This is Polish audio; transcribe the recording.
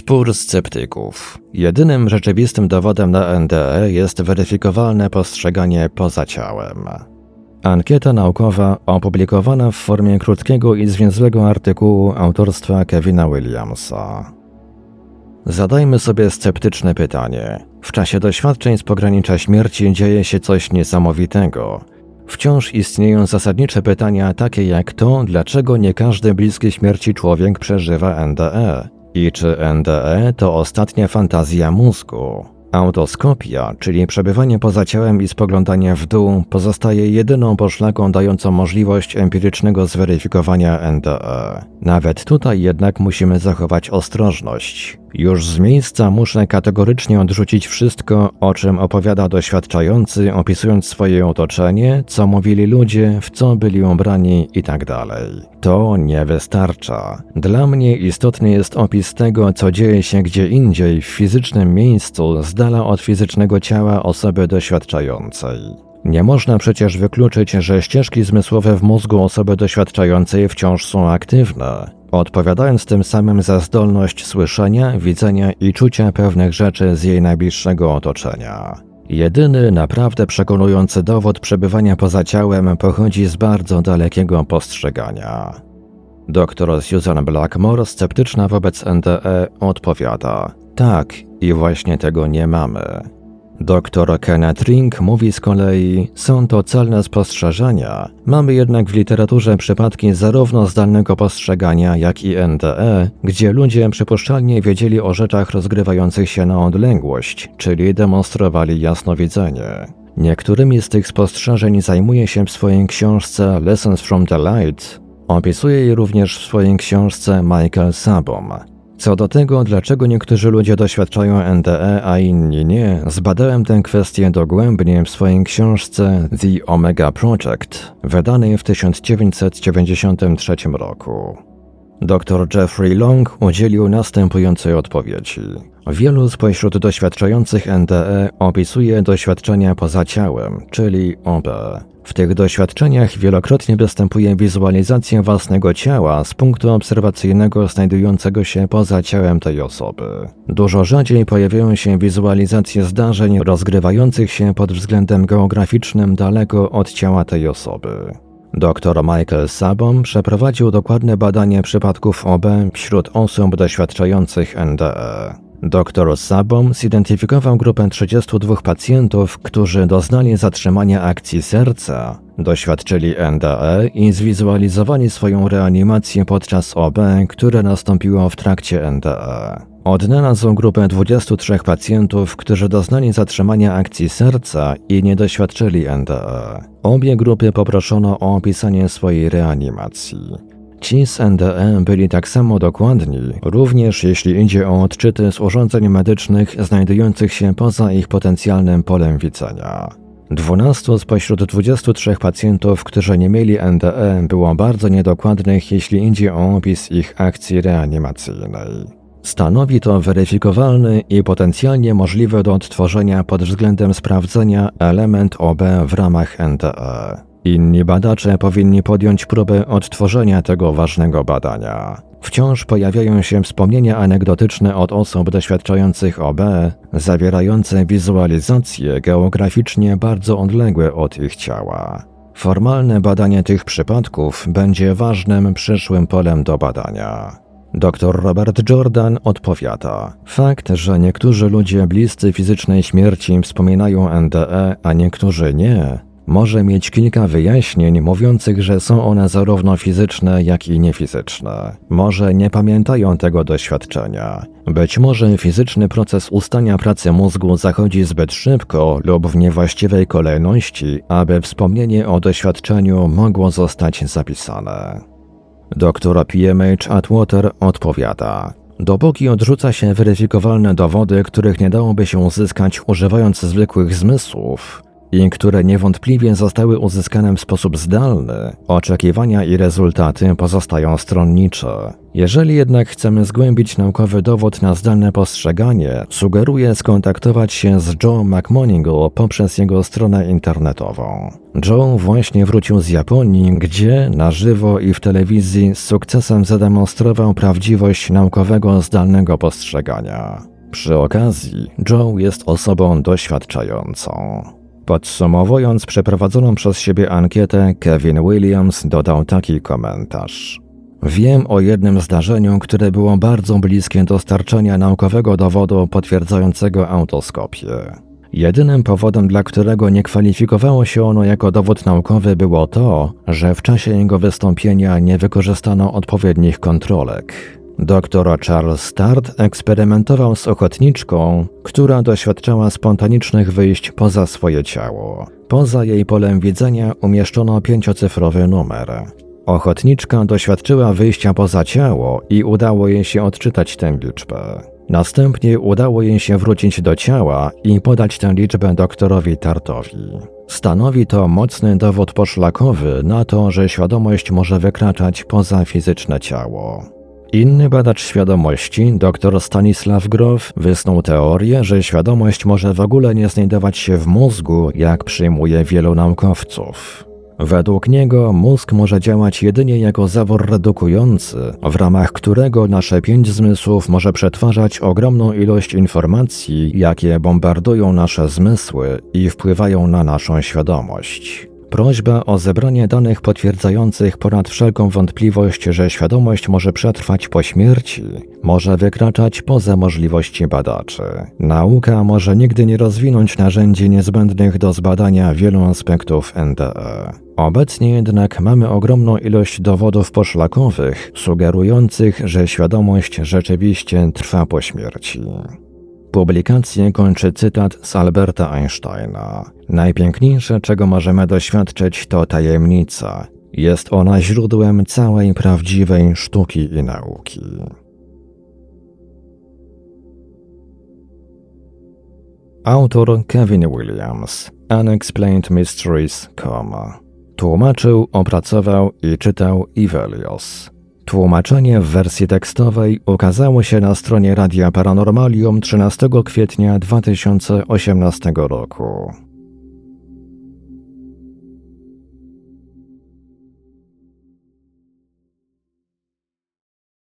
Spór sceptyków. Jedynym rzeczywistym dowodem na NDE jest weryfikowalne postrzeganie poza ciałem. Ankieta naukowa opublikowana w formie krótkiego i zwięzłego artykułu autorstwa Kevina Williamsa. Zadajmy sobie sceptyczne pytanie. W czasie doświadczeń z pogranicza śmierci dzieje się coś niesamowitego. Wciąż istnieją zasadnicze pytania takie jak to, dlaczego nie każdy bliski śmierci człowiek przeżywa NDE i czy NDE to ostatnia fantazja mózgu. Autoskopia, czyli przebywanie poza ciałem i spoglądanie w dół, pozostaje jedyną poszlaką dającą możliwość empirycznego zweryfikowania NDE. Nawet tutaj jednak musimy zachować ostrożność. Już z miejsca muszę kategorycznie odrzucić wszystko, o czym opowiada doświadczający, opisując swoje otoczenie, co mówili ludzie, w co byli ubrani itd. Tak to nie wystarcza. Dla mnie istotny jest opis tego, co dzieje się gdzie indziej, w fizycznym miejscu, z dala od fizycznego ciała osoby doświadczającej. Nie można przecież wykluczyć, że ścieżki zmysłowe w mózgu osoby doświadczającej wciąż są aktywne, odpowiadając tym samym za zdolność słyszenia, widzenia i czucia pewnych rzeczy z jej najbliższego otoczenia. Jedyny naprawdę przekonujący dowód przebywania poza ciałem pochodzi z bardzo dalekiego postrzegania. Doktor Susan Blackmore, sceptyczna wobec NDE, odpowiada: Tak, i właśnie tego nie mamy. Doktor Kenneth Ring mówi z kolei, są to celne spostrzeżenia, mamy jednak w literaturze przypadki zarówno zdalnego postrzegania, jak i NDE, gdzie ludzie przypuszczalnie wiedzieli o rzeczach rozgrywających się na odległość, czyli demonstrowali jasnowidzenie. Niektórymi z tych spostrzeżeń zajmuje się w swojej książce Lessons from the Light, opisuje je również w swojej książce Michael Sabom. Co do tego, dlaczego niektórzy ludzie doświadczają NDE, a inni nie, zbadałem tę kwestię dogłębnie w swojej książce The Omega Project, wydanej w 1993 roku. Dr Jeffrey Long udzielił następującej odpowiedzi. Wielu spośród doświadczających NDE opisuje doświadczenia poza ciałem, czyli OB. W tych doświadczeniach wielokrotnie występuje wizualizacja własnego ciała z punktu obserwacyjnego znajdującego się poza ciałem tej osoby. Dużo rzadziej pojawiają się wizualizacje zdarzeń rozgrywających się pod względem geograficznym daleko od ciała tej osoby. Dr Michael Sabom przeprowadził dokładne badanie przypadków OB wśród osób doświadczających NDE. Doktor Sabom zidentyfikował grupę 32 pacjentów, którzy doznali zatrzymania akcji serca, doświadczyli NDE i zwizualizowali swoją reanimację podczas OB, które nastąpiło w trakcie NDE. Odnalazł grupę 23 pacjentów, którzy doznali zatrzymania akcji serca i nie doświadczyli NDE. Obie grupy poproszono o opisanie swojej reanimacji. Ci z NDE byli tak samo dokładni, również jeśli idzie o odczyty z urządzeń medycznych znajdujących się poza ich potencjalnym polem widzenia. 12 spośród 23 pacjentów, którzy nie mieli NDE, było bardzo niedokładnych, jeśli idzie o opis ich akcji reanimacyjnej. Stanowi to weryfikowalny i potencjalnie możliwy do odtworzenia pod względem sprawdzenia element OB w ramach NDE. Inni badacze powinni podjąć próbę odtworzenia tego ważnego badania. Wciąż pojawiają się wspomnienia anegdotyczne od osób doświadczających OB, zawierające wizualizacje geograficznie bardzo odległe od ich ciała. Formalne badanie tych przypadków będzie ważnym przyszłym polem do badania. Dr Robert Jordan odpowiada: Fakt, że niektórzy ludzie bliscy fizycznej śmierci wspominają NDE, a niektórzy nie, może mieć kilka wyjaśnień mówiących, że są one zarówno fizyczne, jak i niefizyczne. Może nie pamiętają tego doświadczenia. Być może fizyczny proces ustania pracy mózgu zachodzi zbyt szybko lub w niewłaściwej kolejności, aby wspomnienie o doświadczeniu mogło zostać zapisane. Doktor PMH Atwater odpowiada. Dopóki odrzuca się weryfikowalne dowody, których nie dałoby się uzyskać używając zwykłych zmysłów, i które niewątpliwie zostały uzyskane w sposób zdalny, oczekiwania i rezultaty pozostają stronnicze. Jeżeli jednak chcemy zgłębić naukowy dowód na zdalne postrzeganie, sugeruję skontaktować się z Joe McMonigle poprzez jego stronę internetową. Joe właśnie wrócił z Japonii, gdzie na żywo i w telewizji z sukcesem zademonstrował prawdziwość naukowego zdalnego postrzegania. Przy okazji, Joe jest osobą doświadczającą. Podsumowując przeprowadzoną przez siebie ankietę, Kevin Williams dodał taki komentarz. Wiem o jednym zdarzeniu, które było bardzo bliskie dostarczenia naukowego dowodu potwierdzającego autoskopię. Jedynym powodem, dla którego nie kwalifikowało się ono jako dowód naukowy, było to, że w czasie jego wystąpienia nie wykorzystano odpowiednich kontrolek. Doktor Charles Start eksperymentował z ochotniczką, która doświadczała spontanicznych wyjść poza swoje ciało. Poza jej polem widzenia umieszczono pięciocyfrowy numer. Ochotniczka doświadczyła wyjścia poza ciało i udało jej się odczytać tę liczbę. Następnie udało jej się wrócić do ciała i podać tę liczbę doktorowi Tartowi. Stanowi to mocny dowód poszlakowy na to, że świadomość może wykraczać poza fizyczne ciało. Inny badacz świadomości, dr Stanisław Grof, wysnuł teorię, że świadomość może w ogóle nie znajdować się w mózgu, jak przyjmuje wielu naukowców. Według niego mózg może działać jedynie jako zawór redukujący, w ramach którego nasze pięć zmysłów może przetwarzać ogromną ilość informacji, jakie bombardują nasze zmysły i wpływają na naszą świadomość. Prośba o zebranie danych potwierdzających ponad wszelką wątpliwość, że świadomość może przetrwać po śmierci, może wykraczać poza możliwości badaczy. Nauka może nigdy nie rozwinąć narzędzi niezbędnych do zbadania wielu aspektów NDE. Obecnie jednak mamy ogromną ilość dowodów poszlakowych, sugerujących, że świadomość rzeczywiście trwa po śmierci. Publikację kończy cytat z Alberta Einsteina. Najpiękniejsze, czego możemy doświadczyć, to tajemnica. Jest ona źródłem całej prawdziwej sztuki i nauki. Autor Kevin Williams, Unexplained Mysteries, Tłumaczył, opracował i czytał Ivelios. Tłumaczenie w wersji tekstowej ukazało się na stronie Radia Paranormalium 13 kwietnia 2018 roku.